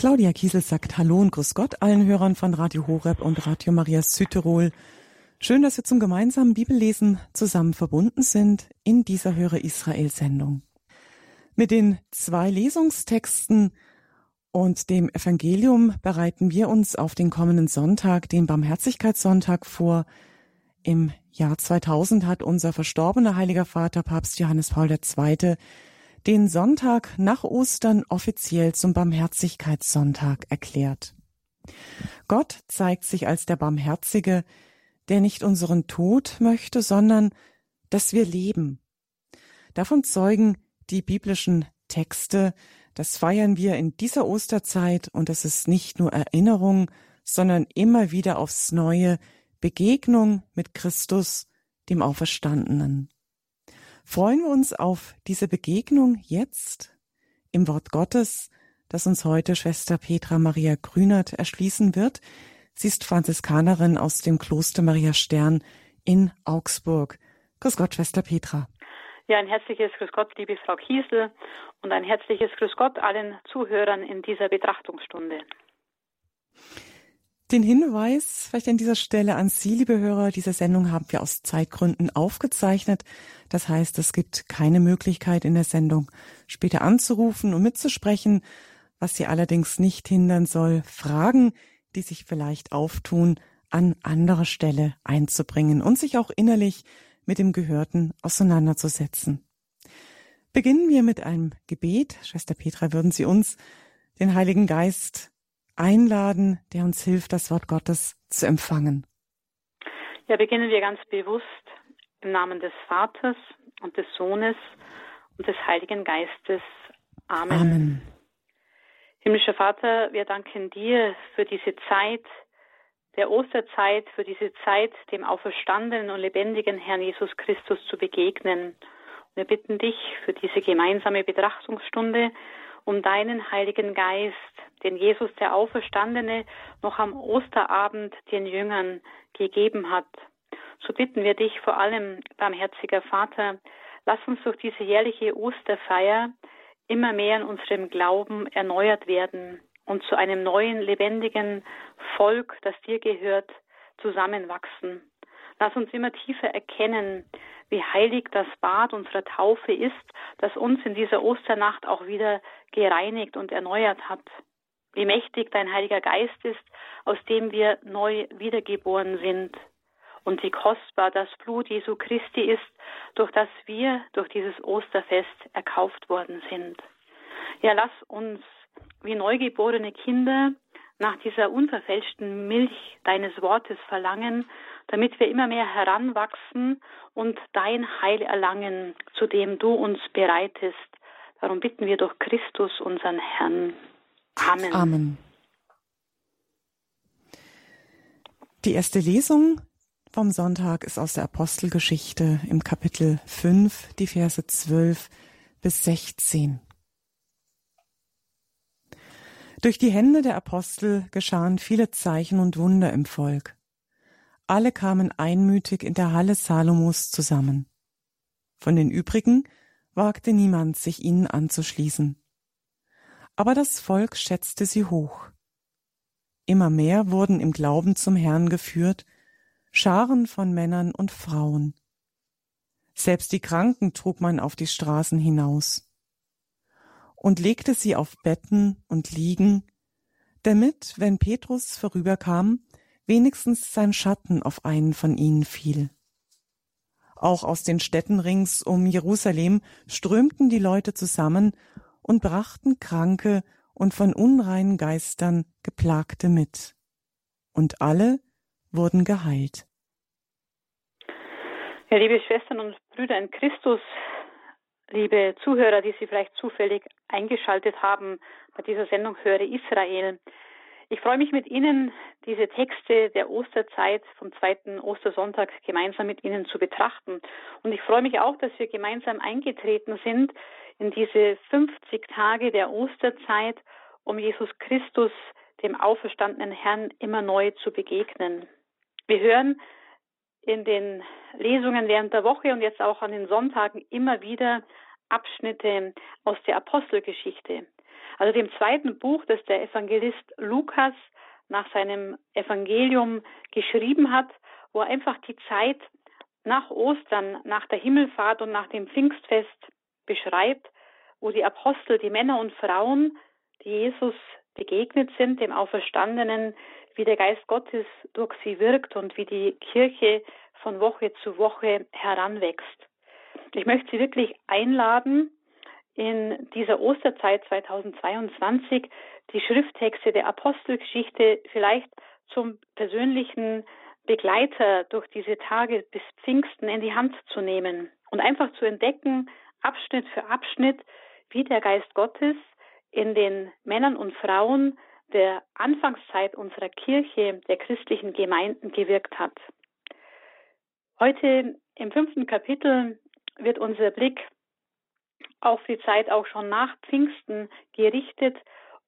Claudia Kiesel sagt Hallo und Grüß Gott allen Hörern von Radio Horeb und Radio Maria Südtirol. Schön, dass wir zum gemeinsamen Bibellesen zusammen verbunden sind in dieser Höre Israel Sendung. Mit den zwei Lesungstexten und dem Evangelium bereiten wir uns auf den kommenden Sonntag, den Barmherzigkeitssonntag vor. Im Jahr 2000 hat unser verstorbener Heiliger Vater Papst Johannes Paul II. Den Sonntag nach Ostern offiziell zum Barmherzigkeitssonntag erklärt. Gott zeigt sich als der Barmherzige, der nicht unseren Tod möchte, sondern dass wir leben. Davon zeugen die biblischen Texte, das feiern wir in dieser Osterzeit und das ist nicht nur Erinnerung, sondern immer wieder aufs neue Begegnung mit Christus, dem Auferstandenen. Freuen wir uns auf diese Begegnung jetzt im Wort Gottes, das uns heute Schwester Petra Maria Grünert erschließen wird. Sie ist Franziskanerin aus dem Kloster Maria Stern in Augsburg. Grüß Gott, Schwester Petra. Ja, ein herzliches Grüß Gott, liebe Frau Kiesel, und ein herzliches Grüß Gott allen Zuhörern in dieser Betrachtungsstunde. Den Hinweis vielleicht an dieser Stelle an Sie, liebe Hörer, diese Sendung haben wir aus Zeitgründen aufgezeichnet. Das heißt, es gibt keine Möglichkeit in der Sendung später anzurufen und mitzusprechen, was Sie allerdings nicht hindern soll, Fragen, die sich vielleicht auftun, an anderer Stelle einzubringen und sich auch innerlich mit dem Gehörten auseinanderzusetzen. Beginnen wir mit einem Gebet. Schwester Petra, würden Sie uns den Heiligen Geist einladen, der uns hilft, das Wort Gottes zu empfangen? Ja, beginnen wir ganz bewusst im Namen des Vaters und des Sohnes und des Heiligen Geistes. Amen. Amen. Himmlischer Vater, wir danken dir für diese Zeit der Osterzeit, für diese Zeit, dem auferstandenen und lebendigen Herrn Jesus Christus zu begegnen. Wir bitten dich für diese gemeinsame Betrachtungsstunde um deinen Heiligen Geist, den Jesus der Auferstandene noch am Osterabend den Jüngern gegeben hat. So bitten wir dich vor allem, barmherziger Vater, lass uns durch diese jährliche Osterfeier immer mehr in unserem Glauben erneuert werden und zu einem neuen, lebendigen Volk, das dir gehört, zusammenwachsen. Lass uns immer tiefer erkennen, wie heilig das Bad unserer Taufe ist, das uns in dieser Osternacht auch wieder gereinigt und erneuert hat. Wie mächtig dein Heiliger Geist ist, aus dem wir neu wiedergeboren sind. Und wie kostbar das Blut Jesu Christi ist, durch das wir durch dieses Osterfest erkauft worden sind. Ja, lass uns wie neugeborene Kinder nach dieser unverfälschten Milch deines Wortes verlangen, damit wir immer mehr heranwachsen und dein Heil erlangen, zu dem du uns bereitest. Darum bitten wir durch Christus, unseren Herrn. Amen. Amen. Die erste Lesung vom Sonntag ist aus der Apostelgeschichte im Kapitel 5, die Verse 12 bis 16. Durch die Hände der Apostel geschahen viele Zeichen und Wunder im Volk. Alle kamen einmütig in der Halle Salomos zusammen. Von den übrigen wagte niemand, sich ihnen anzuschließen. Aber das Volk schätzte sie hoch. Immer mehr wurden im Glauben zum Herrn geführt, Scharen von Männern und Frauen. Selbst die Kranken trug man auf die Straßen hinaus und legte sie auf Betten und Liegen, damit, wenn Petrus vorüberkam, wenigstens sein Schatten auf einen von ihnen fiel. Auch aus den Städten rings um Jerusalem strömten die Leute zusammen und brachten Kranke und von unreinen Geistern Geplagte mit. Und alle wurden geheilt. Ja, liebe Schwestern und Brüder in Christus, liebe Zuhörer, die Sie vielleicht zufällig eingeschaltet haben bei dieser Sendung Höre Israel. Ich freue mich mit Ihnen, diese Texte der Osterzeit vom zweiten Ostersonntag gemeinsam mit Ihnen zu betrachten. Und ich freue mich auch, dass wir gemeinsam eingetreten sind in diese 50 Tage der Osterzeit, um Jesus Christus, dem auferstandenen Herrn, immer neu zu begegnen. Wir hören in den Lesungen während der Woche und jetzt auch an den Sonntagen immer wieder Abschnitte aus der Apostelgeschichte. Also dem zweiten Buch, das der Evangelist Lukas nach seinem Evangelium geschrieben hat, wo er einfach die Zeit nach Ostern, nach der Himmelfahrt und nach dem Pfingstfest beschreibt, wo die Apostel, die Männer und Frauen, die Jesus begegnet sind, dem Auferstandenen, wie der Geist Gottes durch sie wirkt und wie die Kirche von Woche zu Woche heranwächst. Ich möchte Sie wirklich einladen, in dieser Osterzeit 2022 die Schrifttexte der Apostelgeschichte vielleicht zum persönlichen Begleiter durch diese Tage bis Pfingsten in die Hand zu nehmen und einfach zu entdecken, Abschnitt für Abschnitt, wie der Geist Gottes in den Männern und Frauen der Anfangszeit unserer Kirche, der christlichen Gemeinden gewirkt hat. Heute im fünften Kapitel wird unser Blick auf die Zeit auch schon nach Pfingsten gerichtet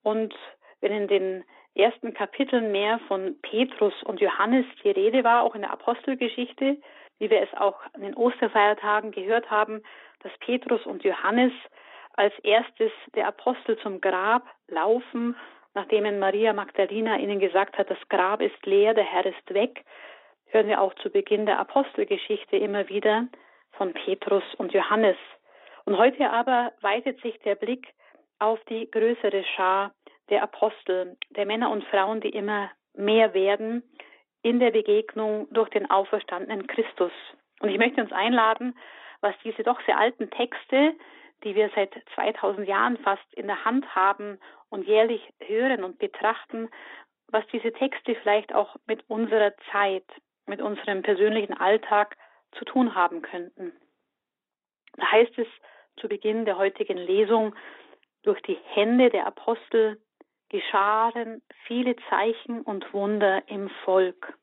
und wenn in den ersten Kapiteln mehr von Petrus und Johannes die Rede war, auch in der Apostelgeschichte, wie wir es auch an den Osterfeiertagen gehört haben, dass Petrus und Johannes als erstes der Apostel zum Grab laufen, nachdem Maria Magdalena ihnen gesagt hat, das Grab ist leer, der Herr ist weg, hören wir auch zu Beginn der Apostelgeschichte immer wieder von Petrus und Johannes. Und heute aber weitet sich der Blick auf die größere Schar der Apostel, der Männer und Frauen, die immer mehr werden in der Begegnung durch den auferstandenen Christus. Und ich möchte uns einladen, was diese doch sehr alten Texte, die wir seit 2000 Jahren fast in der Hand haben und jährlich hören und betrachten, was diese Texte vielleicht auch mit unserer Zeit, mit unserem persönlichen Alltag zu tun haben könnten. Da heißt es zu Beginn der heutigen Lesung, durch die Hände der Apostel geschahen viele Zeichen und Wunder im Volk.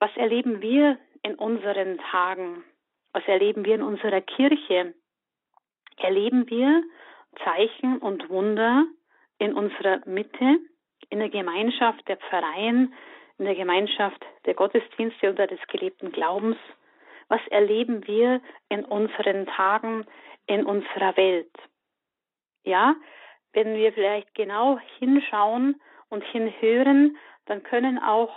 Was erleben wir in unseren Tagen? Was erleben wir in unserer Kirche? Erleben wir Zeichen und Wunder in unserer Mitte, in der Gemeinschaft der Pfarreien, in der Gemeinschaft der Gottesdienste oder des gelebten Glaubens? Was erleben wir in unseren Tagen, in unserer Welt? Ja, wenn wir vielleicht genau hinschauen und hinhören, dann können auch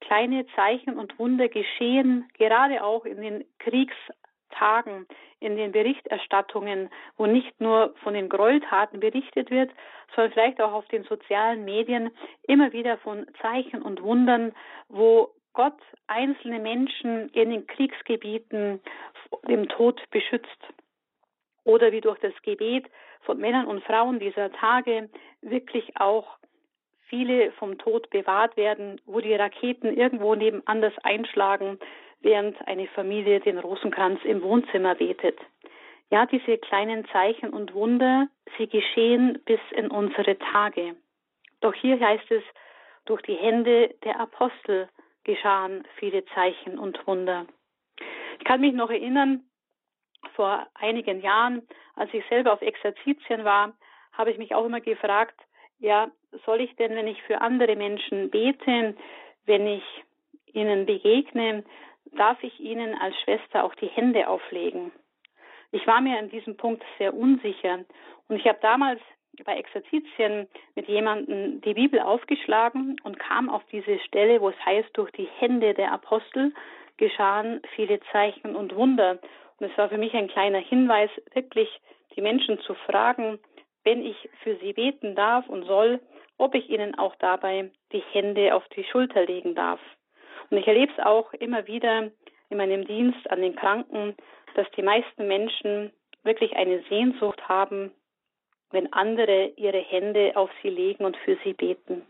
kleine Zeichen und Wunder geschehen, gerade auch in den Kriegstagen, in den Berichterstattungen, wo nicht nur von den Gräueltaten berichtet wird, sondern vielleicht auch auf den sozialen Medien immer wieder von Zeichen und Wundern, wo Gott einzelne Menschen in den Kriegsgebieten dem Tod beschützt. Oder wie durch das Gebet von Männern und Frauen dieser Tage wirklich auch viele vom Tod bewahrt werden, wo die Raketen irgendwo nebenan einschlagen, während eine Familie den Rosenkranz im Wohnzimmer betet. Ja, diese kleinen Zeichen und Wunder, sie geschehen bis in unsere Tage. Doch hier heißt es, durch die Hände der Apostel geschahen viele Zeichen und Wunder. Ich kann mich noch erinnern, vor einigen Jahren, als ich selber auf Exerzitien war, habe ich mich auch immer gefragt, ja, soll ich denn, wenn ich für andere Menschen bete, wenn ich ihnen begegne, darf ich ihnen als Schwester auch die Hände auflegen? Ich war mir an diesem Punkt sehr unsicher und ich habe damals bei Exerzitien mit jemandem die Bibel aufgeschlagen und kam auf diese Stelle, wo es heißt, durch die Hände der Apostel geschahen viele Zeichen und Wunder. Und es war für mich ein kleiner Hinweis, wirklich die Menschen zu fragen, wenn ich für sie beten darf und soll, ob ich ihnen auch dabei die Hände auf die Schulter legen darf. Und ich erlebe es auch immer wieder in meinem Dienst an den Kranken, dass die meisten Menschen wirklich eine Sehnsucht haben, wenn andere ihre Hände auf sie legen und für sie beten.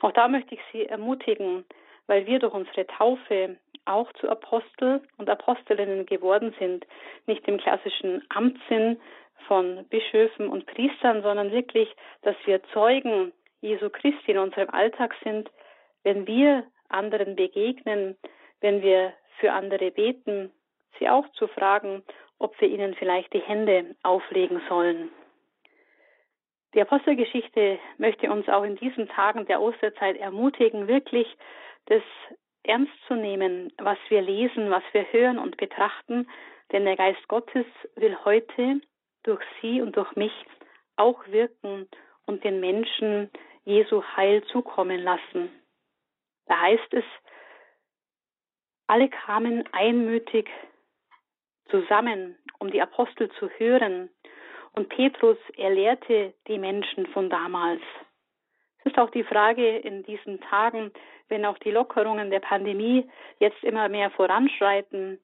Auch da möchte ich Sie ermutigen, weil wir durch unsere Taufe auch zu Apostel und Apostelinnen geworden sind, nicht im klassischen Amtssinn von Bischöfen und Priestern, sondern wirklich, dass wir Zeugen Jesu Christi in unserem Alltag sind, wenn wir anderen begegnen, wenn wir für andere beten, sie auch zu fragen, ob wir ihnen vielleicht die Hände auflegen sollen. Die Apostelgeschichte möchte uns auch in diesen Tagen der Osterzeit ermutigen, wirklich das ernst zu nehmen, was wir lesen, was wir hören und betrachten, denn der Geist Gottes will heute durch Sie und durch mich auch wirken und den Menschen Jesu Heil zukommen lassen. Da heißt es, alle kamen einmütig zusammen, um die Apostel zu hören. Und Petrus, er lehrte die Menschen von damals. Es ist auch die Frage in diesen Tagen, wenn auch die Lockerungen der Pandemie jetzt immer mehr voranschreiten,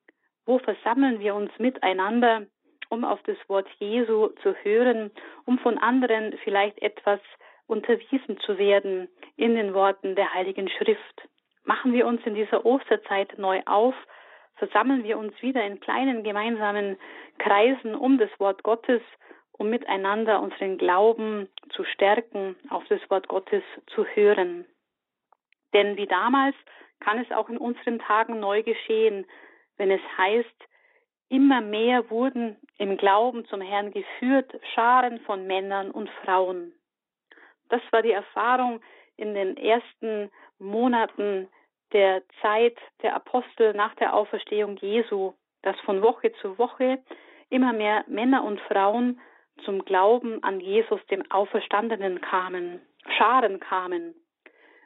wo versammeln wir uns miteinander, um auf das Wort Jesu zu hören, um von anderen vielleicht etwas unterwiesen zu werden in den Worten der Heiligen Schrift. Machen wir uns in dieser Osterzeit neu auf, versammeln wir uns wieder in kleinen gemeinsamen Kreisen um das Wort Gottes, um miteinander unseren Glauben zu stärken, auf das Wort Gottes zu hören. Denn wie damals kann es auch in unseren Tagen neu geschehen, wenn es heißt, immer mehr wurden im Glauben zum Herrn geführt, Scharen von Männern und Frauen. Das war die Erfahrung in den ersten Monaten der Zeit der Apostel nach der Auferstehung Jesu, dass von Woche zu Woche immer mehr Männer und Frauen zum Glauben an Jesus, dem Auferstandenen kamen, Scharen kamen.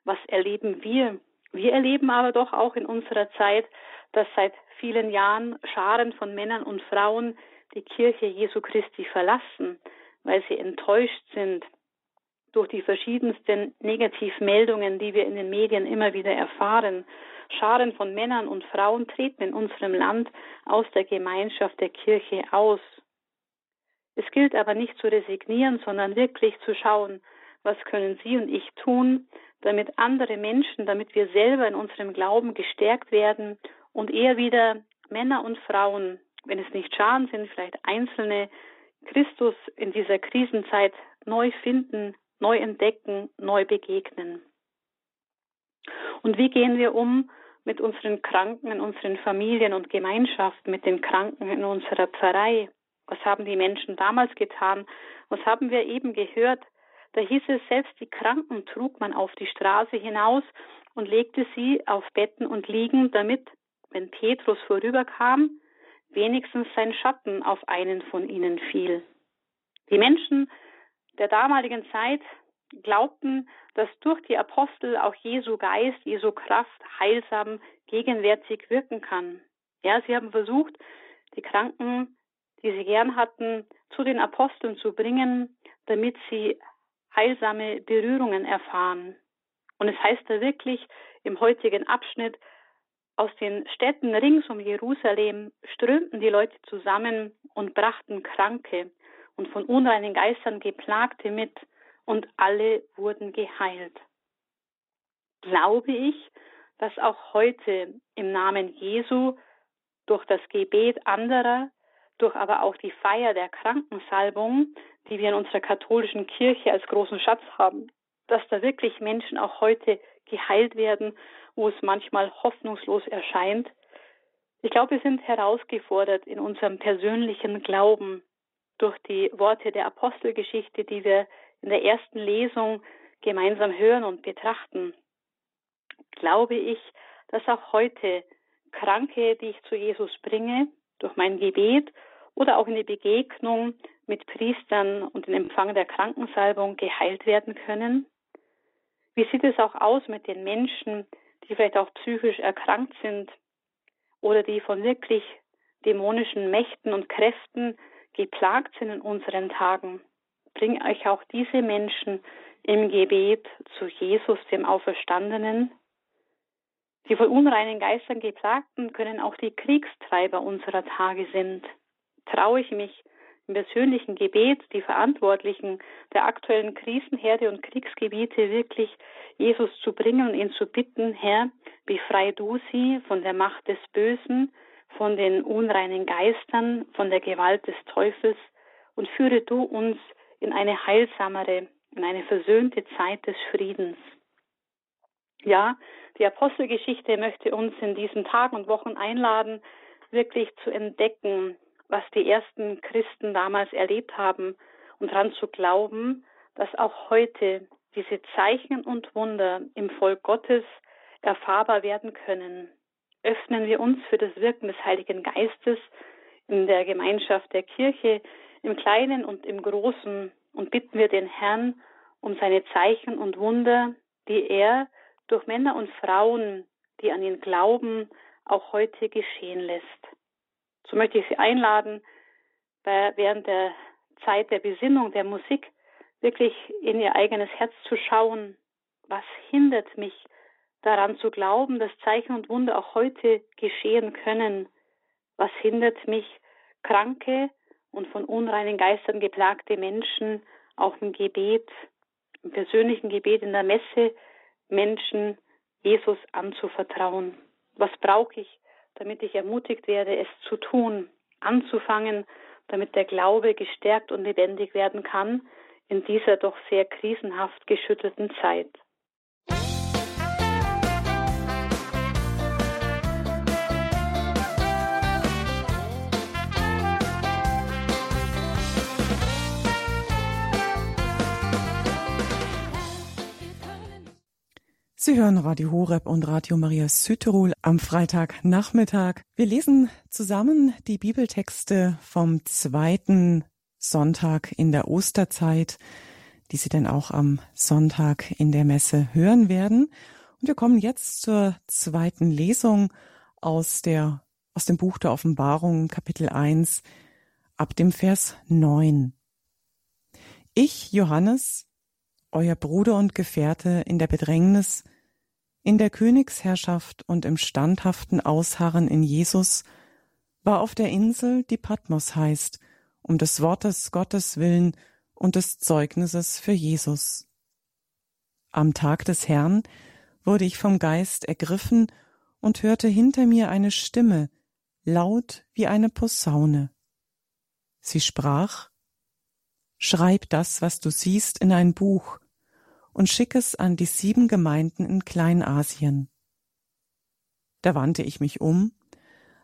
Was erleben wir? Wir erleben aber doch auch in unserer Zeit, dass seit vielen Jahren Scharen von Männern und Frauen die Kirche Jesu Christi verlassen, weil sie enttäuscht sind durch die verschiedensten Negativmeldungen, die wir in den Medien immer wieder erfahren. Scharen von Männern und Frauen treten in unserem Land aus der Gemeinschaft der Kirche aus. Es gilt aber nicht zu resignieren, sondern wirklich zu schauen, was können Sie und ich tun, damit andere Menschen, damit wir selber in unserem Glauben gestärkt werden und eher wieder Männer und Frauen, wenn es nicht Scharen sind, vielleicht Einzelne, Christus in dieser Krisenzeit neu finden, neu entdecken, neu begegnen. Und wie gehen wir um mit unseren Kranken in unseren Familien und Gemeinschaften, mit den Kranken in unserer Pfarrei? Was haben die Menschen damals getan? Was haben wir eben gehört? Da hieß es, selbst die Kranken trug man auf die Straße hinaus und legte sie auf Betten und Liegen, damit, wenn Petrus vorüberkam, wenigstens sein Schatten auf einen von ihnen fiel. Die Menschen der damaligen Zeit glaubten, dass durch die Apostel auch Jesu Geist, Jesu Kraft heilsam gegenwärtig wirken kann. Ja, sie haben versucht, die Kranken, die sie gern hatten, zu den Aposteln zu bringen, damit sie heilsame Berührungen erfahren. Und es heißt da wirklich im heutigen Abschnitt, aus den Städten rings um Jerusalem strömten die Leute zusammen und brachten Kranke und von unreinen Geistern Geplagte mit, und alle wurden geheilt. Glaube ich, dass auch heute im Namen Jesu durch das Gebet anderer, durch aber auch die Feier der Krankensalbung, die wir in unserer katholischen Kirche als großen Schatz haben, dass da wirklich Menschen auch heute geheilt werden, wo es manchmal hoffnungslos erscheint. Ich glaube, wir sind herausgefordert in unserem persönlichen Glauben, durch die Worte der Apostelgeschichte, die wir in der ersten Lesung gemeinsam hören und betrachten, glaube ich, dass auch heute Kranke, die ich zu Jesus bringe, durch mein Gebet oder auch in die Begegnung mit Priestern und den Empfang der Krankensalbung geheilt werden können? Wie sieht es auch aus mit den Menschen, die vielleicht auch psychisch erkrankt sind oder die von wirklich dämonischen Mächten und Kräften geplagt sind in unseren Tagen, bring euch auch diese Menschen im Gebet zu Jesus, dem Auferstandenen. Die von unreinen Geistern geplagten können auch die Kriegstreiber unserer Tage sind. Traue ich mich im persönlichen Gebet die Verantwortlichen der aktuellen Krisenherde und Kriegsgebiete wirklich Jesus zu bringen und ihn zu bitten, Herr, befrei du sie von der Macht des Bösen, von den unreinen Geistern, von der Gewalt des Teufels und führe du uns in eine heilsamere, in eine versöhnte Zeit des Friedens. Ja, die Apostelgeschichte möchte uns in diesen Tagen und Wochen einladen, wirklich zu entdecken, was die ersten Christen damals erlebt haben und daran zu glauben, dass auch heute diese Zeichen und Wunder im Volk Gottes erfahrbar werden können öffnen wir uns für das Wirken des Heiligen Geistes in der Gemeinschaft der Kirche, im Kleinen und im Großen, und bitten wir den Herrn um seine Zeichen und Wunder, die er durch Männer und Frauen, die an ihn glauben, auch heute geschehen lässt. So möchte ich Sie einladen, während der Zeit der Besinnung, der Musik, wirklich in Ihr eigenes Herz zu schauen. Was hindert mich daran zu glauben, dass Zeichen und Wunder auch heute geschehen können? Was hindert mich, kranke und von unreinen Geistern geplagte Menschen auch im Gebet, im persönlichen Gebet in der Messe Menschen Jesus anzuvertrauen? Was brauche ich, damit ich ermutigt werde, es zu tun, anzufangen, damit der Glaube gestärkt und lebendig werden kann in dieser doch sehr krisenhaft geschüttelten Zeit? Sie hören Radio Horeb und Radio Maria Südtirol am Freitagnachmittag. Wir lesen zusammen die Bibeltexte vom zweiten Sonntag in der Osterzeit, die Sie dann auch am Sonntag in der Messe hören werden. Und wir kommen jetzt zur zweiten Lesung aus der, aus dem Buch der Offenbarung, Kapitel 1, ab dem Vers 9. Ich, Johannes, euer Bruder und Gefährte in der Bedrängnis, in der Königsherrschaft und im standhaften Ausharren in Jesus, war auf der Insel, die Patmos heißt, um des Wortes Gottes willen und des Zeugnisses für Jesus. Am Tag des Herrn wurde ich vom Geist ergriffen und hörte hinter mir eine Stimme, laut wie eine Posaune. Sie sprach, Schreib das, was du siehst, in ein Buch und schick es an die sieben Gemeinden in Kleinasien. Da wandte ich mich um,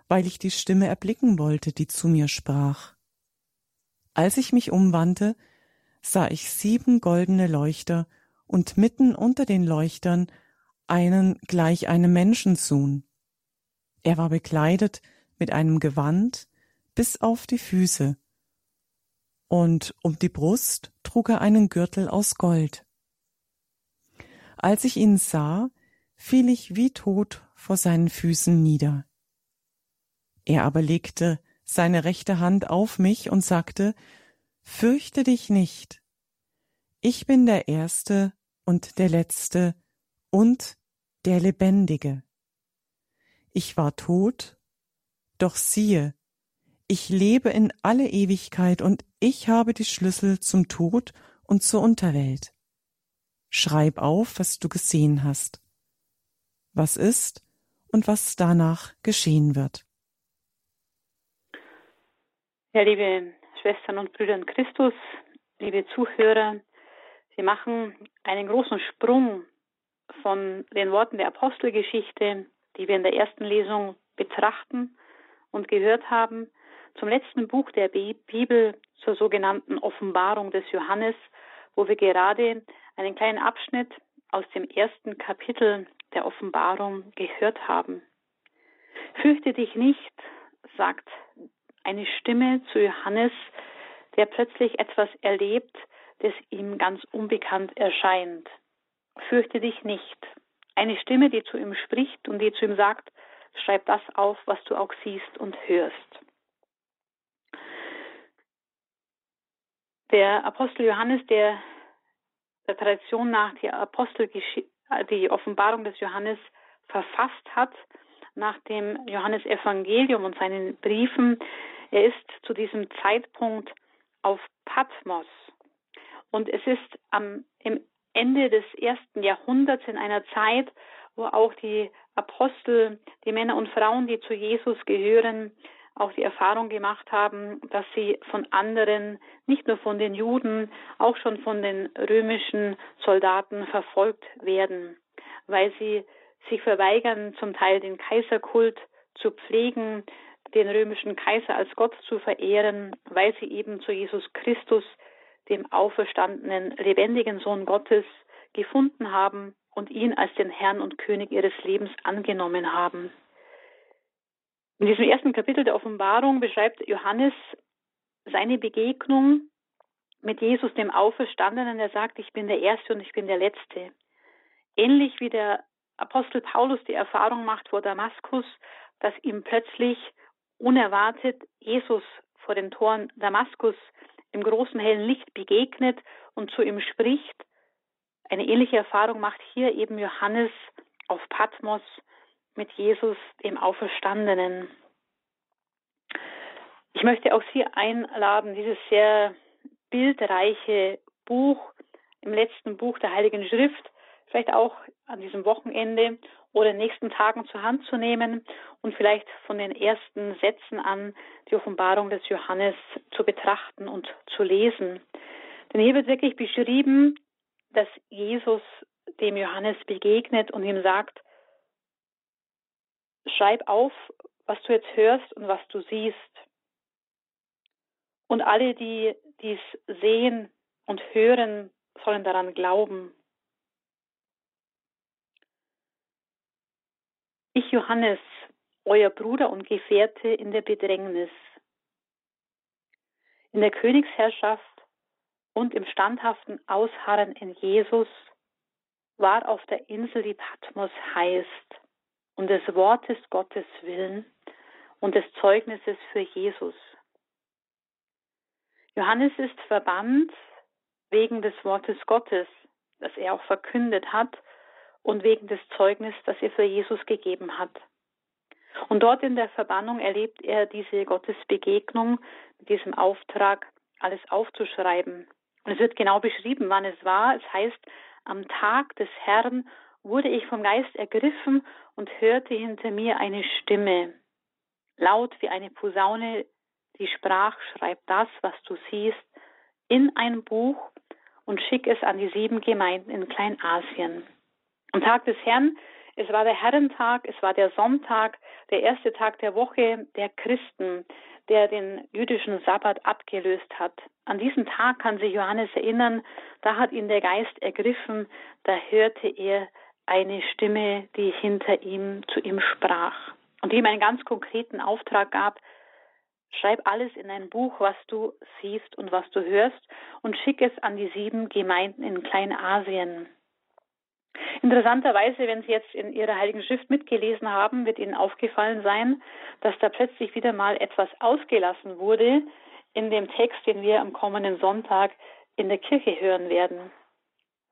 weil ich die Stimme erblicken wollte, die zu mir sprach. Als ich mich umwandte, sah ich sieben goldene Leuchter und mitten unter den Leuchtern einen gleich einem Menschensohn. Er war bekleidet mit einem Gewand bis auf die Füße, und um die Brust trug er einen Gürtel aus Gold. Als ich ihn sah, fiel ich wie tot vor seinen Füßen nieder. Er aber legte seine rechte Hand auf mich und sagte, Fürchte dich nicht. Ich bin der Erste und der Letzte und der Lebendige. Ich war tot, doch siehe, ich lebe in alle Ewigkeit und ich habe die Schlüssel zum Tod und zur Unterwelt. Schreib auf, was du gesehen hast, was ist und was danach geschehen wird. Ja, liebe Schwestern und Brüder in Christus, liebe Zuhörer, wir machen einen großen Sprung von den Worten der Apostelgeschichte, die wir in der ersten Lesung betrachten und gehört haben, zum letzten Buch der Bibel, zur sogenannten Offenbarung des Johannes, wo wir gerade einen kleinen Abschnitt aus dem ersten Kapitel der Offenbarung gehört haben. Fürchte dich nicht, sagt eine Stimme zu Johannes, der plötzlich etwas erlebt, das ihm ganz unbekannt erscheint. Fürchte dich nicht. Eine Stimme, die zu ihm spricht und die zu ihm sagt, schreib das auf, was du auch siehst und hörst. Der Apostel Johannes, der der Tradition nach die Apostel die Offenbarung des Johannes verfasst hat, nach dem Johannesevangelium und seinen Briefen. Er ist zu diesem Zeitpunkt auf Patmos. Und es ist am im Ende des ersten Jahrhunderts in einer Zeit, wo auch die Apostel, die Männer und Frauen, die zu Jesus gehören, auch die Erfahrung gemacht haben, dass sie von anderen, nicht nur von den Juden, auch schon von den römischen Soldaten verfolgt werden, weil sie sich verweigern, zum Teil den Kaiserkult zu pflegen, den römischen Kaiser als Gott zu verehren, weil sie eben zu Jesus Christus, dem auferstandenen, lebendigen Sohn Gottes, gefunden haben und ihn als den Herrn und König ihres Lebens angenommen haben. In diesem ersten Kapitel der Offenbarung beschreibt Johannes seine Begegnung mit Jesus, dem Auferstandenen, der sagt, ich bin der Erste und ich bin der Letzte. Ähnlich wie der Apostel Paulus die Erfahrung macht vor Damaskus, dass ihm plötzlich unerwartet Jesus vor den Toren Damaskus im großen hellen Licht begegnet und zu ihm spricht. Eine ähnliche Erfahrung macht hier eben Johannes auf Patmos mit Jesus, dem Auferstandenen. Ich möchte auch Sie einladen, dieses sehr bildreiche Buch im letzten Buch der Heiligen Schrift, vielleicht auch an diesem Wochenende oder nächsten Tagen zur Hand zu nehmen und vielleicht von den ersten Sätzen an die Offenbarung des Johannes zu betrachten und zu lesen. Denn hier wird wirklich beschrieben, dass Jesus dem Johannes begegnet und ihm sagt, schreib auf, was du jetzt hörst und was du siehst. Und alle, die dies sehen und hören, sollen daran glauben. Ich, Johannes, euer Bruder und Gefährte in der Bedrängnis, in der Königsherrschaft und im standhaften Ausharren in Jesus, war auf der Insel, die Patmos heißt, um des Wortes Gottes willen und des Zeugnisses für Jesus. Johannes ist verbannt wegen des Wortes Gottes, das er auch verkündet hat, und wegen des Zeugnisses, das er für Jesus gegeben hat. Und dort in der Verbannung erlebt er diese Gottesbegegnung mit diesem Auftrag, alles aufzuschreiben. Und es wird genau beschrieben, wann es war. Es heißt, am Tag des Herrn wurde ich vom Geist ergriffen und hörte hinter mir eine Stimme, laut wie eine Posaune, die sprach, schreib das, was du siehst, in ein Buch und schick es an die sieben Gemeinden in Kleinasien. Am Tag des Herrn, es war der Herrentag, es war der Sonntag, der erste Tag der Woche der Christen, der den jüdischen Sabbat abgelöst hat. An diesen Tag kann sich Johannes erinnern, da hat ihn der Geist ergriffen, da hörte er eine Stimme, die hinter ihm zu ihm sprach und ihm einen ganz konkreten Auftrag gab, Schreib alles in ein Buch, was du siehst und was du hörst, und schick es an die sieben Gemeinden in Kleinasien. Interessanterweise, wenn Sie jetzt in Ihrer Heiligen Schrift mitgelesen haben, wird Ihnen aufgefallen sein, dass da plötzlich wieder mal etwas ausgelassen wurde in dem Text, den wir am kommenden Sonntag in der Kirche hören werden.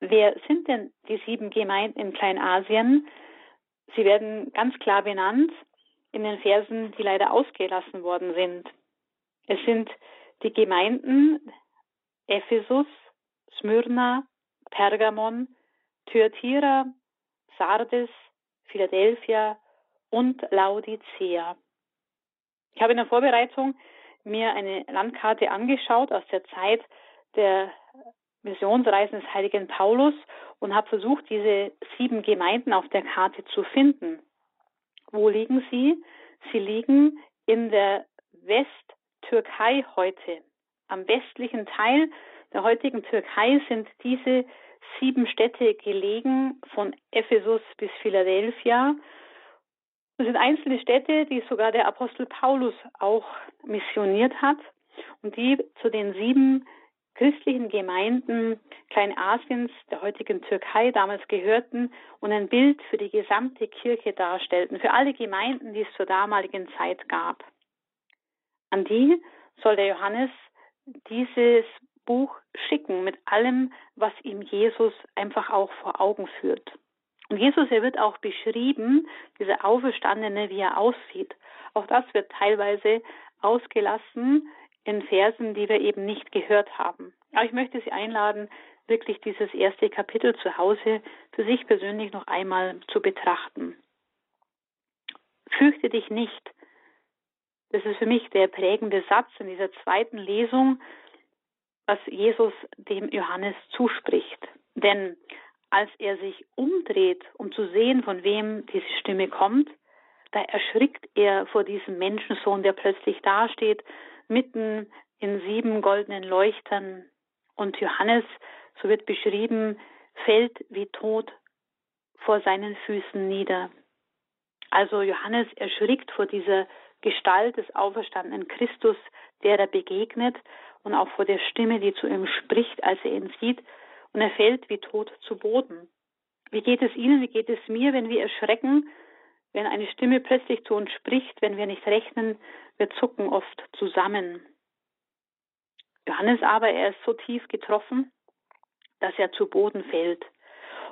Wer sind denn die sieben Gemeinden in Kleinasien? Sie werden ganz klar benannt in den Versen, die leider ausgelassen worden sind. Es sind die Gemeinden Ephesus, Smyrna, Pergamon, Thyatira, Sardes, Philadelphia und Laodicea. Ich habe in der Vorbereitung mir eine Landkarte angeschaut aus der Zeit der Missionsreisen des heiligen Paulus und habe versucht, diese sieben Gemeinden auf der Karte zu finden. Wo liegen sie? Sie liegen in der Westtürkei heute. Am westlichen Teil der heutigen Türkei sind diese sieben Städte gelegen, von Ephesus bis Philadelphia. Das sind einzelne Städte, die sogar der Apostel Paulus auch missioniert hat und die zu den sieben christlichen Gemeinden Kleinasiens, der heutigen Türkei damals gehörten und ein Bild für die gesamte Kirche darstellten, für alle Gemeinden, die es zur damaligen Zeit gab. An die soll der Johannes dieses Buch schicken mit allem, was ihm Jesus einfach auch vor Augen führt. Und Jesus, er wird auch beschrieben, dieser Auferstandene, wie er aussieht. Auch das wird teilweise ausgelassen in Versen, die wir eben nicht gehört haben. Aber ich möchte Sie einladen, wirklich dieses erste Kapitel zu Hause für sich persönlich noch einmal zu betrachten. Fürchte dich nicht. Das ist für mich der prägende Satz in dieser zweiten Lesung, was Jesus dem Johannes zuspricht. Denn als er sich umdreht, um zu sehen, von wem diese Stimme kommt, da erschrickt er vor diesem Menschensohn, der plötzlich dasteht mitten in sieben goldenen Leuchtern. Und Johannes, so wird beschrieben, fällt wie tot vor seinen Füßen nieder. Also Johannes erschrickt vor dieser Gestalt des auferstandenen Christus, der er begegnet. und auch vor der Stimme, die zu ihm spricht, als er ihn sieht, und er fällt wie tot zu Boden. Wie geht es Ihnen, wie geht es mir, wenn wir erschrecken, wenn eine Stimme plötzlich zu uns spricht, wenn wir nicht rechnen, wir zucken oft zusammen. Johannes aber, er ist so tief getroffen, dass er zu Boden fällt.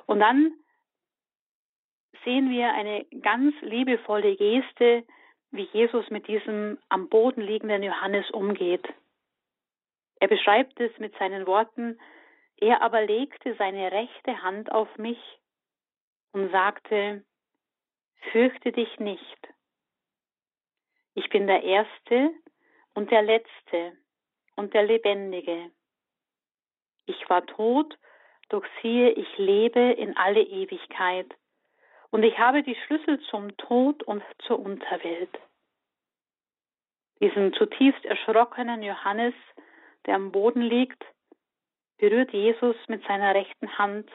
Und dann sehen wir eine ganz liebevolle Geste, wie Jesus mit diesem am Boden liegenden Johannes umgeht. Er beschreibt es mit seinen Worten, er aber legte seine rechte Hand auf mich und sagte, Fürchte dich nicht. Ich bin der Erste und der Letzte und der Lebendige. Ich war tot, doch siehe, ich lebe in alle Ewigkeit und ich habe die Schlüssel zum Tod und zur Unterwelt. Diesen zutiefst erschrockenen Johannes, der am Boden liegt, berührt Jesus mit seiner rechten Hand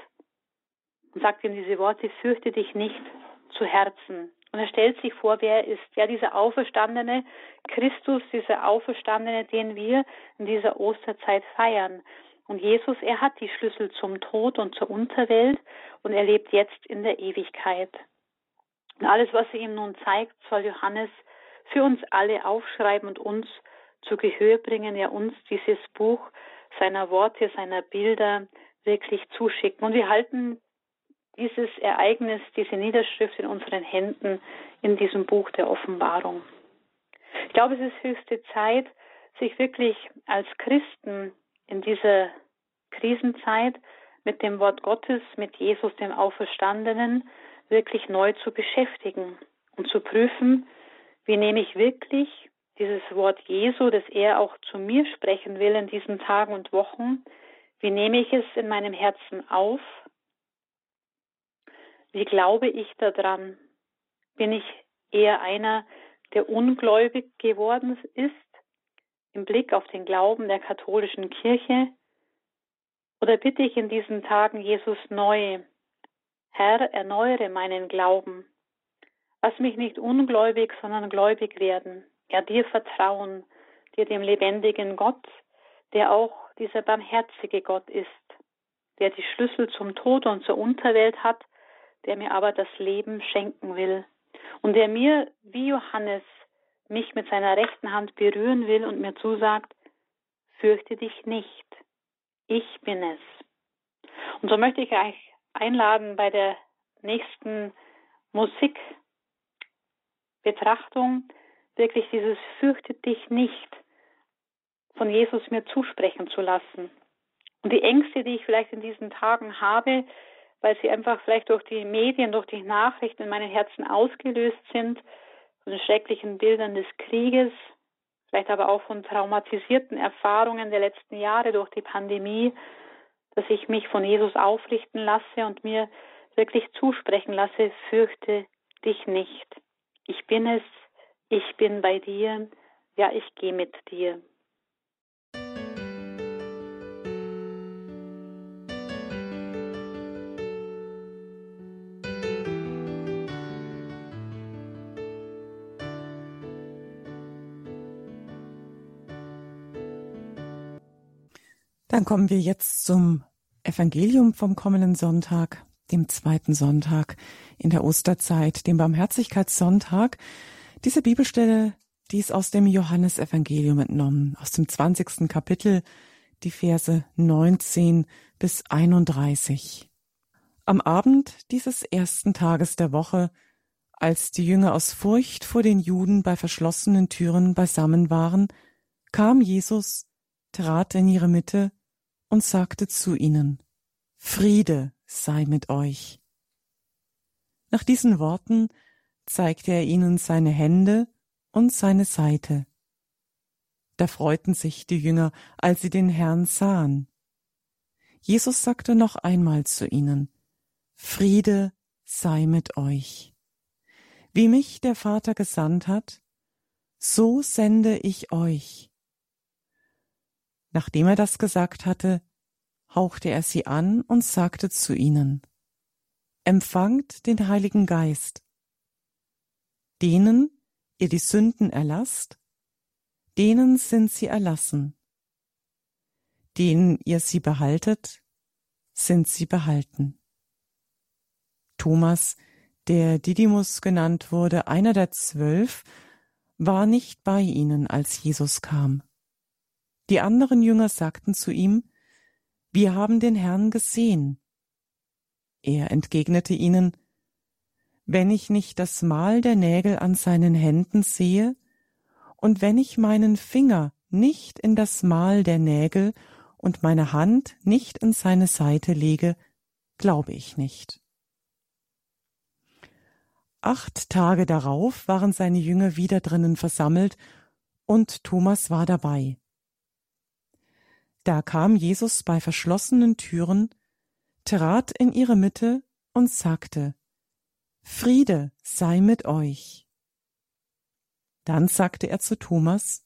und sagt ihm diese Worte, fürchte dich nicht zu Herzen. Und er stellt sich vor, wer er ist. Ja, dieser auferstandene Christus, dieser Auferstandene, den wir in dieser Osterzeit feiern. Und Jesus, er hat die Schlüssel zum Tod und zur Unterwelt und er lebt jetzt in der Ewigkeit. Und alles, was er ihm nun zeigt, soll Johannes für uns alle aufschreiben und uns zu Gehör bringen, ja uns dieses Buch seiner Worte, seiner Bilder wirklich zuschicken. Und wir halten dieses Ereignis, diese Niederschrift in unseren Händen in diesem Buch der Offenbarung. Ich glaube, es ist höchste Zeit, sich wirklich als Christen in dieser Krisenzeit mit dem Wort Gottes, mit Jesus, dem Auferstandenen, wirklich neu zu beschäftigen und zu prüfen, wie nehme ich wirklich dieses Wort Jesu, das er auch zu mir sprechen will in diesen Tagen und Wochen, wie nehme ich es in meinem Herzen auf? Wie glaube ich daran? Bin ich eher einer, der ungläubig geworden ist im Blick auf den Glauben der katholischen Kirche? Oder bitte ich in diesen Tagen Jesus neu, Herr, erneuere meinen Glauben. Lass mich nicht ungläubig, sondern gläubig werden. Ja, dir vertrauen, dir dem lebendigen Gott, der auch dieser barmherzige Gott ist, der die Schlüssel zum Tod und zur Unterwelt hat, der mir aber das Leben schenken will und der mir, wie Johannes, mich mit seiner rechten Hand berühren will und mir zusagt, fürchte dich nicht, ich bin es. Und so möchte ich euch einladen bei der nächsten Musikbetrachtung, wirklich dieses fürchte dich nicht von Jesus mir zusprechen zu lassen. Und die Ängste, die ich vielleicht in diesen Tagen habe, weil sie einfach vielleicht durch die Medien, durch die Nachrichten in meinem Herzen ausgelöst sind, von den schrecklichen Bildern des Krieges, vielleicht aber auch von traumatisierten Erfahrungen der letzten Jahre durch die Pandemie, dass ich mich von Jesus aufrichten lasse und mir wirklich zusprechen lasse, fürchte dich nicht. Ich bin es, ich bin bei dir, ja, ich gehe mit dir. Dann kommen wir jetzt zum Evangelium vom kommenden Sonntag, dem zweiten Sonntag in der Osterzeit, dem Barmherzigkeitssonntag. Diese Bibelstelle, die ist aus dem Johannesevangelium entnommen, aus dem 20. Kapitel, die Verse 19 bis 31. Am Abend dieses ersten Tages der Woche, als die Jünger aus Furcht vor den Juden bei verschlossenen Türen beisammen waren, kam Jesus, trat in ihre Mitte und sagte zu ihnen, Friede sei mit euch. Nach diesen Worten zeigte er ihnen seine Hände und seine Seite. Da freuten sich die Jünger, als sie den Herrn sahen. Jesus sagte noch einmal zu ihnen, Friede sei mit euch. Wie mich der Vater gesandt hat, so sende ich euch. Nachdem er das gesagt hatte, hauchte er sie an und sagte zu ihnen, Empfangt den Heiligen Geist. Denen ihr die Sünden erlasst, denen sind sie erlassen. denen ihr sie behaltet, sind sie behalten. Thomas, der Didymus genannt wurde, einer der zwölf, war nicht bei ihnen, als Jesus kam. Die anderen Jünger sagten zu ihm, Wir haben den Herrn gesehen. Er entgegnete ihnen, Wenn ich nicht das Mal der Nägel an seinen Händen sehe, und wenn ich meinen Finger nicht in das Mal der Nägel und meine Hand nicht in seine Seite lege, glaube ich nicht. Acht Tage darauf waren seine Jünger wieder drinnen versammelt, und Thomas war dabei. Da kam Jesus bei verschlossenen Türen, trat in ihre Mitte und sagte, Friede sei mit euch. Dann sagte er zu Thomas,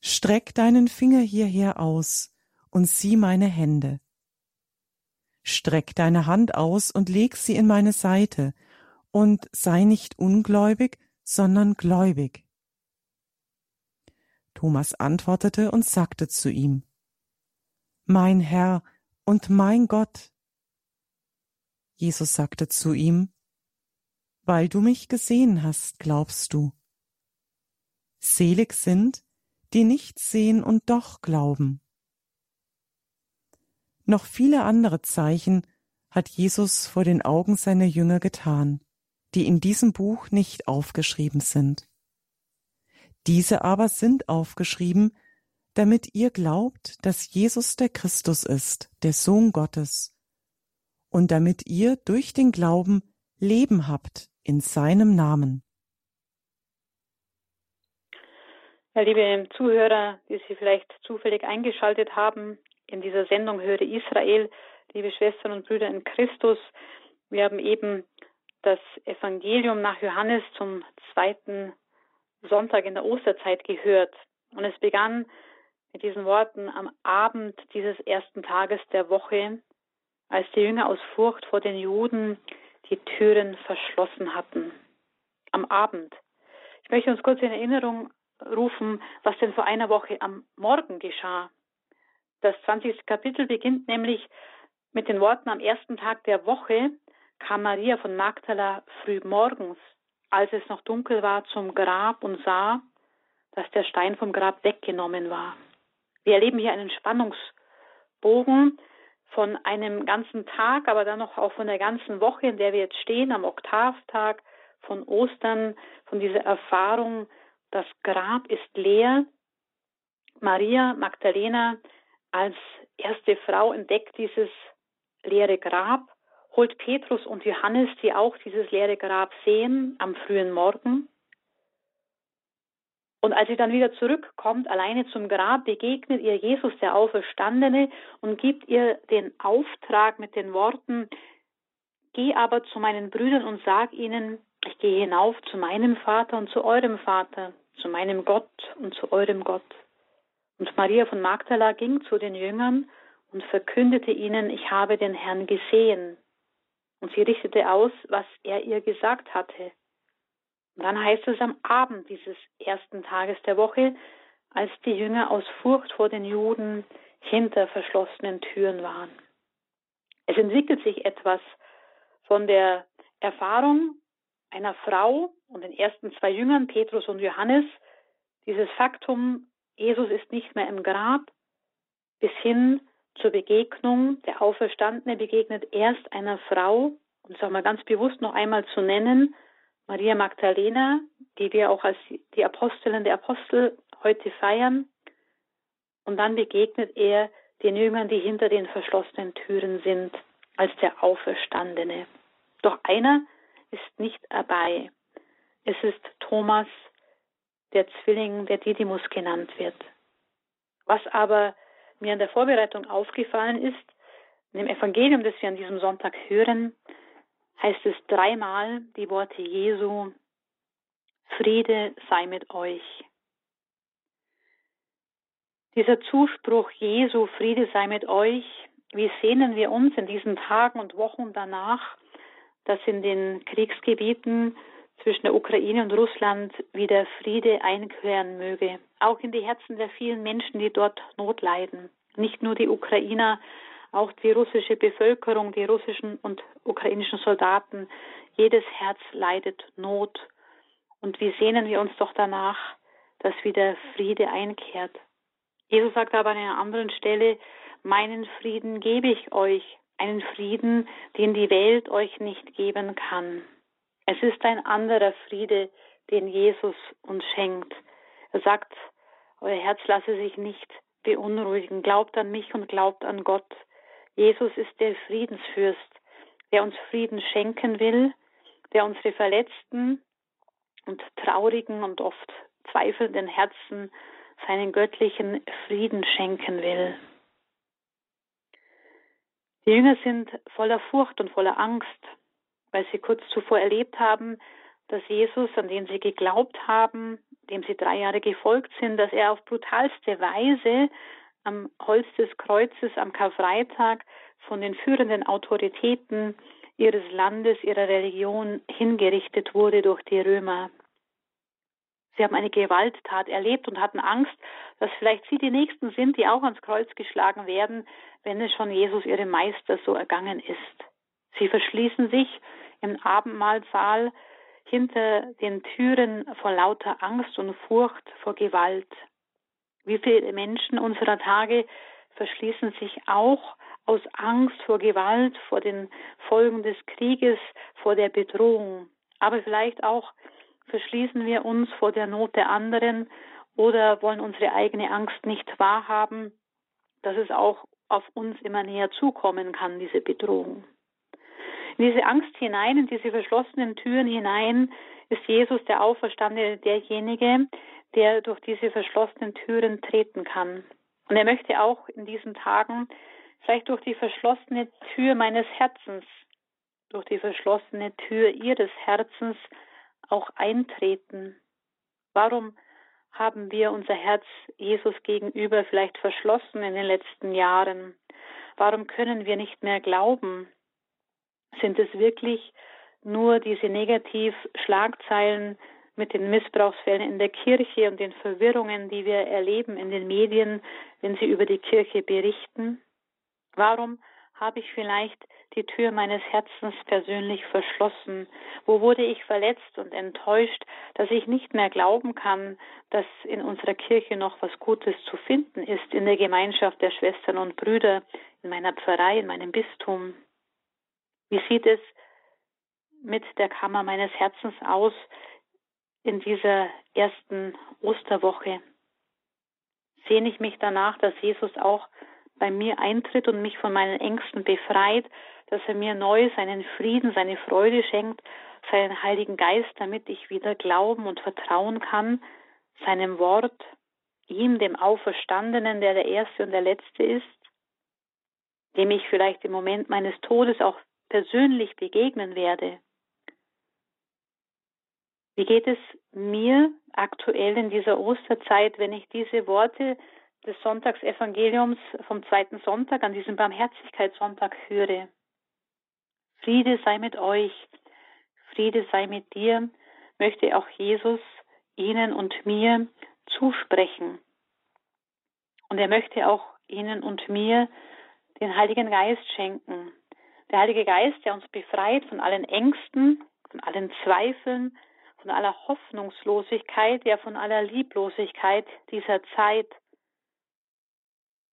Streck deinen Finger hierher aus und sieh meine Hände. Streck deine Hand aus und leg sie in meine Seite, und sei nicht ungläubig, sondern gläubig. Thomas antwortete und sagte zu ihm, Mein Herr und mein Gott. Jesus sagte zu ihm, Weil du mich gesehen hast, glaubst du. Selig sind, die nicht sehen und doch glauben. Noch viele andere Zeichen hat Jesus vor den Augen seiner Jünger getan die in diesem Buch nicht aufgeschrieben sind. Diese aber sind aufgeschrieben, damit ihr glaubt, dass Jesus der Christus ist, der Sohn Gottes, und damit ihr durch den Glauben Leben habt in seinem Namen. Ja, liebe Zuhörer, die Sie vielleicht zufällig eingeschaltet haben, in dieser Sendung Höre Israel, liebe Schwestern und Brüder in Christus, wir haben eben das Evangelium nach Johannes zum zweiten Sonntag in der Osterzeit gehört. Und es begann mit diesen Worten am Abend dieses ersten Tages der Woche, als die Jünger aus Furcht vor den Juden die Türen verschlossen hatten. Am Abend. Ich möchte uns kurz in Erinnerung rufen, was denn vor einer Woche am Morgen geschah. Das 20. Kapitel beginnt nämlich mit den Worten am ersten Tag der Woche, kam Maria von Magdala früh morgens, als es noch dunkel war, zum Grab und sah, dass der Stein vom Grab weggenommen war. Wir erleben hier einen Spannungsbogen von einem ganzen Tag, aber dann noch auch von der ganzen Woche, in der wir jetzt stehen, am Oktavtag von Ostern, von dieser Erfahrung, das Grab ist leer. Maria Magdalena als erste Frau entdeckt dieses leere Grab holt Petrus und Johannes, die auch dieses leere Grab sehen, am frühen Morgen. Und als sie dann wieder zurückkommt, alleine zum Grab, begegnet ihr Jesus, der Auferstandene, und gibt ihr den Auftrag mit den Worten, Geh aber zu meinen Brüdern und sag ihnen, ich gehe hinauf zu meinem Vater und zu eurem Vater, zu meinem Gott und zu eurem Gott. Und Maria von Magdala ging zu den Jüngern und verkündete ihnen, ich habe den Herrn gesehen und sie richtete aus, was er ihr gesagt hatte. Und dann heißt es am Abend dieses ersten Tages der Woche, als die Jünger aus Furcht vor den Juden hinter verschlossenen Türen waren. Es entwickelt sich etwas von der Erfahrung einer Frau und den ersten zwei Jüngern, Petrus und Johannes, dieses Faktum, Jesus ist nicht mehr im Grab, bis hin zur Begegnung. Der Auferstandene begegnet erst einer Frau, und es auch mal ganz bewusst noch einmal zu nennen, Maria Magdalena, die wir auch als die Apostelin der Apostel heute feiern. Und dann begegnet er den Jüngern, die hinter den verschlossenen Türen sind, als der Auferstandene. Doch einer ist nicht dabei. Es ist Thomas, der Zwilling, der Didymus genannt wird. Was aber mir in der Vorbereitung aufgefallen ist, in dem Evangelium, das wir an diesem Sonntag hören, heißt es dreimal die Worte Jesu, Friede sei mit euch. Dieser Zuspruch Jesu, Friede sei mit euch, wie sehnen wir uns in diesen Tagen und Wochen danach, dass in den Kriegsgebieten zwischen der Ukraine und Russland wieder Friede einkehren möge, auch in die Herzen der vielen Menschen, die dort Not leiden. Nicht nur die Ukrainer, auch die russische Bevölkerung, die russischen und ukrainischen Soldaten, jedes Herz leidet Not. Und wie sehnen wir uns doch danach, dass wieder Friede einkehrt. Jesus sagt aber an einer anderen Stelle, meinen Frieden gebe ich euch, einen Frieden, den die Welt euch nicht geben kann. Es ist ein anderer Friede, den Jesus uns schenkt. Er sagt, euer Herz lasse sich nicht beunruhigen. Glaubt an mich und glaubt an Gott. Jesus ist der Friedensfürst, der uns Frieden schenken will, der unsere verletzten und traurigen und oft zweifelnden Herzen seinen göttlichen Frieden schenken will. Die Jünger sind voller Furcht und voller Angst, weil sie kurz zuvor erlebt haben, dass Jesus, an den sie geglaubt haben, dem sie drei Jahre gefolgt sind, dass er auf brutalste Weise am Holz des Kreuzes am Karfreitag von den führenden Autoritäten ihres Landes, ihrer Religion hingerichtet wurde durch die Römer. Sie haben eine Gewalttat erlebt und hatten Angst, dass vielleicht sie die Nächsten sind, die auch ans Kreuz geschlagen werden, wenn es schon Jesus ihrem Meister so ergangen ist. Sie verschließen sich im Abendmahlsaal hinter den Türen vor lauter Angst und Furcht vor Gewalt. Wie viele Menschen unserer Tage verschließen sich auch aus Angst vor Gewalt, vor den Folgen des Krieges, vor der Bedrohung, aber vielleicht auch verschließen wir uns vor der Not der anderen oder wollen unsere eigene Angst nicht wahrhaben, dass es auch auf uns immer näher zukommen kann, diese Bedrohung. In diese Angst hinein, in diese verschlossenen Türen hinein, ist Jesus der Auferstandene derjenige, der durch diese verschlossenen Türen treten kann. Und er möchte auch in diesen Tagen vielleicht durch die verschlossene Tür meines Herzens, durch die verschlossene Tür Ihres Herzens auch eintreten? Warum haben wir unser Herz Jesus gegenüber vielleicht verschlossen in den letzten Jahren? Warum können wir nicht mehr glauben? Sind es wirklich nur diese Negativ-Schlagzeilen mit den Missbrauchsfällen in der Kirche und den Verwirrungen, die wir erleben in den Medien, wenn sie über die Kirche berichten? Warum habe ich vielleicht die Tür meines Herzens persönlich verschlossen? Wo wurde ich verletzt und enttäuscht, dass ich nicht mehr glauben kann, dass in unserer Kirche noch was Gutes zu finden ist, in der Gemeinschaft der Schwestern und Brüder, in meiner Pfarrei, in meinem Bistum? Wie sieht es mit der Kammer meines Herzens aus in dieser ersten Osterwoche? Sehne ich mich danach, dass Jesus auch bei mir eintritt und mich von meinen Ängsten befreit, dass er mir neu seinen Frieden, seine Freude schenkt, seinen Heiligen Geist, damit ich wieder glauben und vertrauen kann, seinem Wort, ihm, dem Auferstandenen, der der Erste und der Letzte ist, dem ich vielleicht im Moment meines Todes auch persönlich begegnen werde. Wie geht es mir aktuell in dieser Osterzeit, wenn ich diese Worte des Sonntagsevangeliums vom zweiten Sonntag an diesem Barmherzigkeitssonntag höre. Friede sei mit euch, Friede sei mit dir, möchte auch Jesus Ihnen und mir zusprechen. Und er möchte auch Ihnen und mir den Heiligen Geist schenken. Der Heilige Geist, der uns befreit von allen Ängsten, von allen Zweifeln, von aller Hoffnungslosigkeit, ja von aller Lieblosigkeit dieser Zeit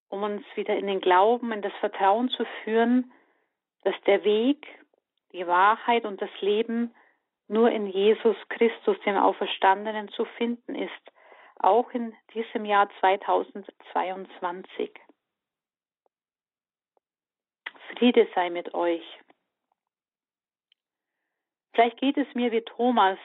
um uns wieder in den Glauben, in das Vertrauen zu führen, dass der Weg, die Wahrheit und das Leben nur in Jesus Christus, dem Auferstandenen, zu finden ist, auch in diesem Jahr 2022. Friede sei mit euch. Vielleicht geht es mir wie Thomas,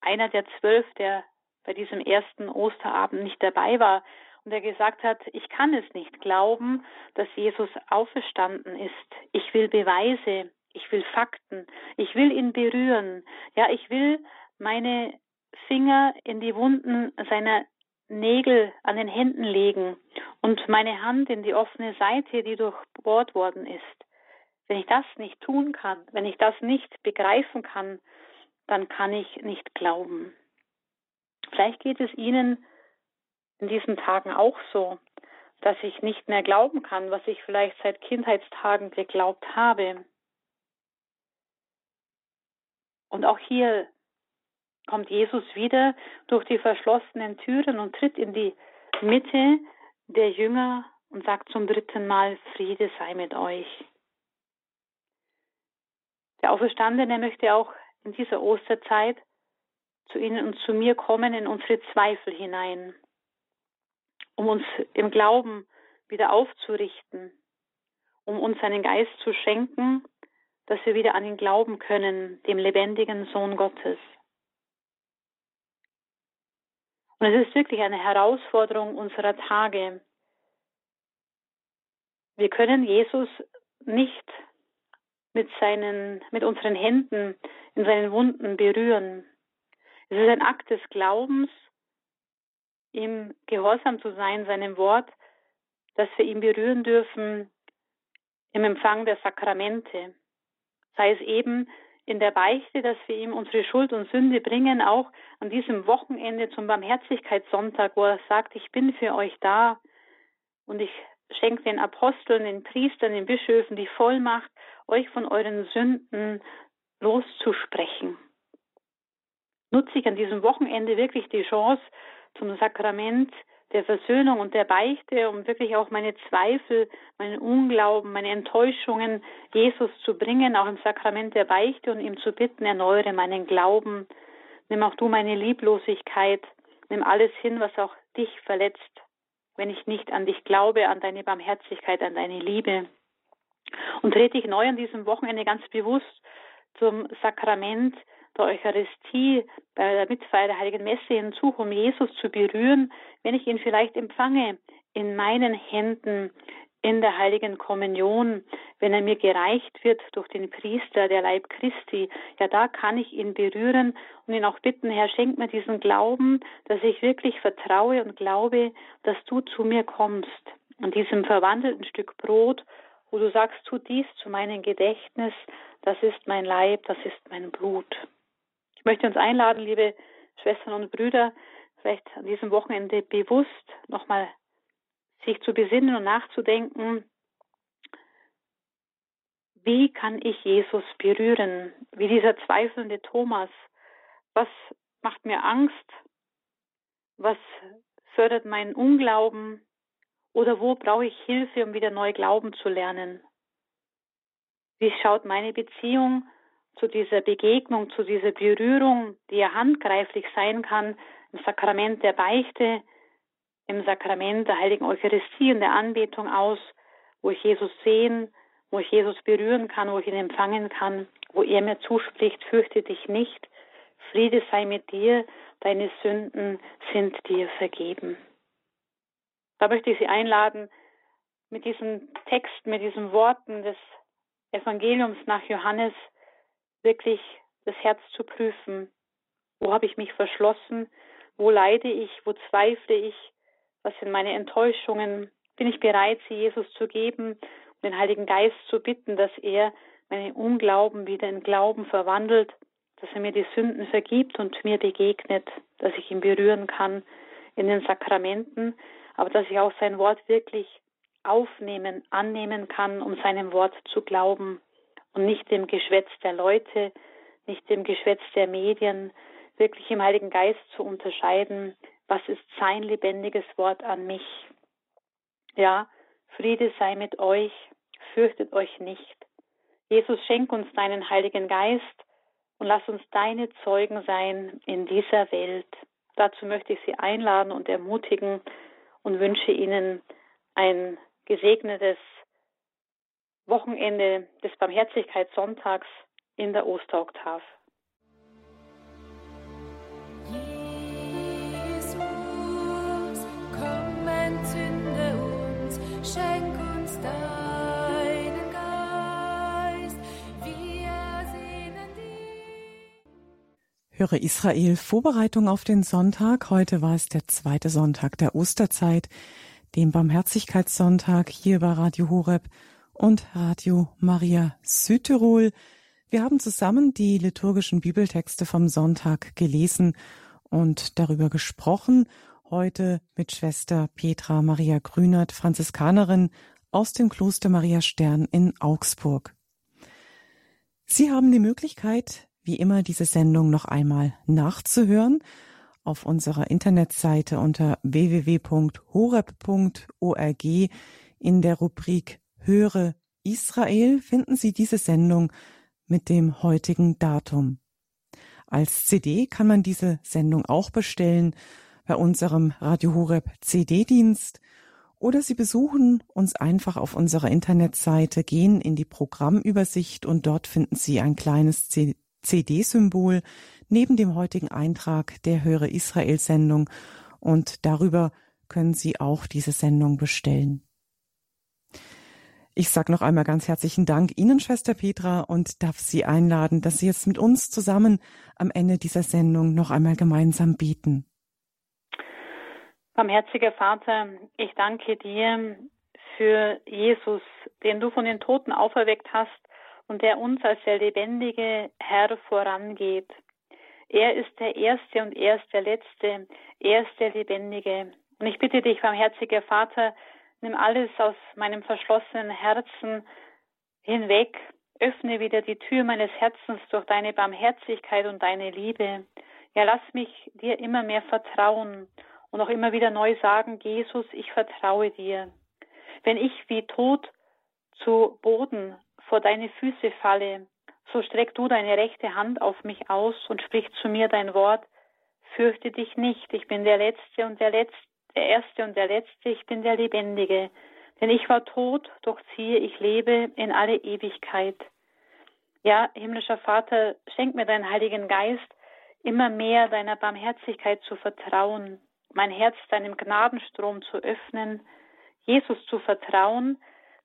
einer der zwölf, der bei diesem ersten Osterabend nicht dabei war, und er gesagt hat, ich kann es nicht glauben, dass Jesus auferstanden ist. Ich will Beweise, ich will Fakten, ich will ihn berühren. Ja, ich will meine Finger in die Wunden seiner Nägel an den Händen legen und meine Hand in die offene Seite, die durchbohrt worden ist. Wenn ich das nicht tun kann, wenn ich das nicht begreifen kann, dann kann ich nicht glauben. Vielleicht geht es Ihnen in diesen Tagen auch so, dass ich nicht mehr glauben kann, was ich vielleicht seit Kindheitstagen geglaubt habe. Und auch hier kommt Jesus wieder durch die verschlossenen Türen und tritt in die Mitte der Jünger und sagt zum dritten Mal, Friede sei mit euch. Der Auferstandene möchte auch in dieser Osterzeit zu Ihnen und zu mir kommen in unsere Zweifel hinein, um uns im Glauben wieder aufzurichten, um uns seinen Geist zu schenken, dass wir wieder an ihn glauben können, dem lebendigen Sohn Gottes. Und es ist wirklich eine Herausforderung unserer Tage. Wir können Jesus nicht mit seinen, mit unseren Händen in seinen Wunden berühren. Es ist ein Akt des Glaubens, ihm gehorsam zu sein, seinem Wort, dass wir ihn berühren dürfen im Empfang der Sakramente. Sei es eben in der Beichte, dass wir ihm unsere Schuld und Sünde bringen, auch an diesem Wochenende zum Barmherzigkeitssonntag, wo er sagt, ich bin für euch da und ich schenke den Aposteln, den Priestern, den Bischöfen die Vollmacht, euch von euren Sünden loszusprechen. Nutze ich an diesem Wochenende wirklich die Chance zum Sakrament der Versöhnung und der Beichte, um wirklich auch meine Zweifel, meinen Unglauben, meine Enttäuschungen Jesus zu bringen, auch im Sakrament der Beichte und ihm zu bitten, erneuere meinen Glauben, nimm auch du meine Lieblosigkeit, nimm alles hin, was auch dich verletzt, wenn ich nicht an dich glaube, an deine Barmherzigkeit, an deine Liebe. Und trete ich neu an diesem Wochenende ganz bewusst zum Sakrament der Eucharistie, bei der Mitfeier der Heiligen Messe hinzu, um Jesus zu berühren, wenn ich ihn vielleicht empfange in meinen Händen in der heiligen Kommunion, wenn er mir gereicht wird durch den Priester, der Leib Christi, ja, da kann ich ihn berühren und ihn auch bitten, Herr, schenk mir diesen Glauben, dass ich wirklich vertraue und glaube, dass du zu mir kommst. Und diesem verwandelten Stück Brot, wo du sagst, tu dies zu meinem Gedächtnis, das ist mein Leib, das ist mein Blut. Ich möchte uns einladen, liebe Schwestern und Brüder, vielleicht an diesem Wochenende bewusst nochmal sich zu besinnen und nachzudenken, wie kann ich Jesus berühren? Wie dieser zweifelnde Thomas. Was macht mir Angst? Was fördert meinen Unglauben? Oder wo brauche ich Hilfe, um wieder neu glauben zu lernen? Wie schaut meine Beziehung zu dieser Begegnung, zu dieser Berührung, die ja handgreiflich sein kann, im Sakrament der Beichte, im Sakrament der heiligen Eucharistie und der Anbetung aus, wo ich Jesus sehen, wo ich Jesus berühren kann, wo ich ihn empfangen kann, wo er mir zuspricht, fürchte dich nicht, Friede sei mit dir, deine Sünden sind dir vergeben. Da möchte ich Sie einladen, mit diesem Text, mit diesen Worten des Evangeliums nach Johannes wirklich das Herz zu prüfen. Wo habe ich mich verschlossen? Wo leide ich? Wo zweifle ich? Was sind meine Enttäuschungen? Bin ich bereit, sie Jesus zu geben und den Heiligen Geist zu bitten, dass er meinen Unglauben wieder in Glauben verwandelt, dass er mir die Sünden vergibt und mir begegnet, dass ich ihn berühren kann in den Sakramenten, aber dass ich auch sein Wort wirklich aufnehmen, annehmen kann, um seinem Wort zu glauben und nicht dem Geschwätz der Leute, nicht dem Geschwätz der Medien, wirklich im Heiligen Geist zu unterscheiden, was ist sein lebendiges Wort an mich. Ja, Friede sei mit euch, fürchtet euch nicht. Jesus, schenk uns deinen Heiligen Geist und lass uns deine Zeugen sein in dieser Welt. Dazu möchte ich Sie einladen und ermutigen und wünsche Ihnen ein gesegnetes Wochenende des Barmherzigkeitssonntags in der Osteroktav. Höre Israel Vorbereitung auf den Sonntag. Heute war es der zweite Sonntag der Osterzeit, dem Barmherzigkeitssonntag hier bei Radio Horeb und Radio Maria Südtirol. Wir haben zusammen die liturgischen Bibeltexte vom Sonntag gelesen und darüber gesprochen. Heute mit Schwester Petra Maria Grünert, Franziskanerin aus dem Kloster Maria Stern in Augsburg. Sie haben die Möglichkeit, wie immer, diese Sendung noch einmal nachzuhören auf unserer Internetseite unter www.horeb.org in der Rubrik Höre Israel finden Sie diese Sendung mit dem heutigen Datum. Als CD kann man diese Sendung auch bestellen bei unserem Radio Horeb CD-Dienst oder Sie besuchen uns einfach auf unserer Internetseite, gehen in die Programmübersicht und dort finden Sie ein kleines CD-Symbol neben dem heutigen Eintrag der Höre Israel-Sendung und darüber können Sie auch diese Sendung bestellen. Ich sage noch einmal ganz herzlichen Dank Ihnen, Schwester Petra, und darf Sie einladen, dass Sie jetzt mit uns zusammen am Ende dieser Sendung noch einmal gemeinsam beten. Barmherziger Vater, ich danke dir für Jesus, den du von den Toten auferweckt hast und der uns als der lebendige Herr vorangeht. Er ist der Erste und er ist der Letzte, er ist der Lebendige. Und ich bitte dich, barmherziger Vater, nimm alles aus meinem verschlossenen Herzen hinweg, öffne wieder die Tür meines Herzens durch deine Barmherzigkeit und deine Liebe. Ja, lass mich dir immer mehr vertrauen und auch immer wieder neu sagen, Jesus, ich vertraue dir. Wenn ich wie tot zu Boden vor deine Füße falle, so streck du deine rechte Hand auf mich aus und sprich zu mir dein Wort, fürchte dich nicht, ich bin der Letzte und der Letzte, der Erste und der Letzte, ich bin der Lebendige. Denn ich war tot, doch ziehe ich lebe in alle Ewigkeit. Ja, himmlischer Vater, schenk mir deinen Heiligen Geist, immer mehr deiner Barmherzigkeit zu vertrauen, mein Herz deinem Gnadenstrom zu öffnen, Jesus zu vertrauen,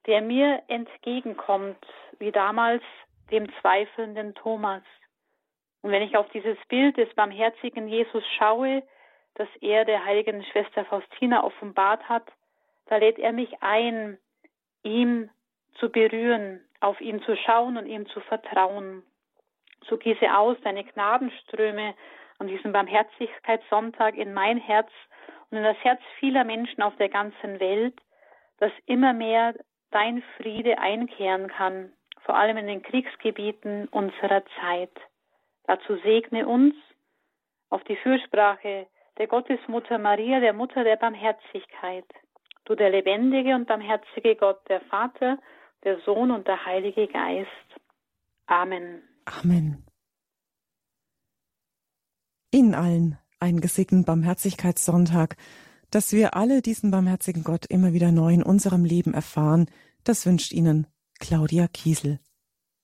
der mir entgegenkommt, wie damals dem zweifelnden Thomas. Und wenn ich auf dieses Bild des barmherzigen Jesus schaue, das er der heiligen Schwester Faustina offenbart hat, da lädt er mich ein, ihm zu berühren, auf ihn zu schauen und ihm zu vertrauen. So gieße aus deine Gnadenströme an diesem Barmherzigkeitssonntag in mein Herz und in das Herz vieler Menschen auf der ganzen Welt, dass immer mehr dein Friede einkehren kann, vor allem in den Kriegsgebieten unserer Zeit. Dazu segne uns auf die Fürsprache der Gottesmutter Maria, der Mutter der Barmherzigkeit. Du der lebendige und barmherzige Gott, der Vater, der Sohn und der Heilige Geist. Amen. Amen. Ihnen allen einen gesegneten Barmherzigkeitssonntag, dass wir alle diesen barmherzigen Gott immer wieder neu in unserem Leben erfahren. Das wünscht Ihnen Claudia Kiesel.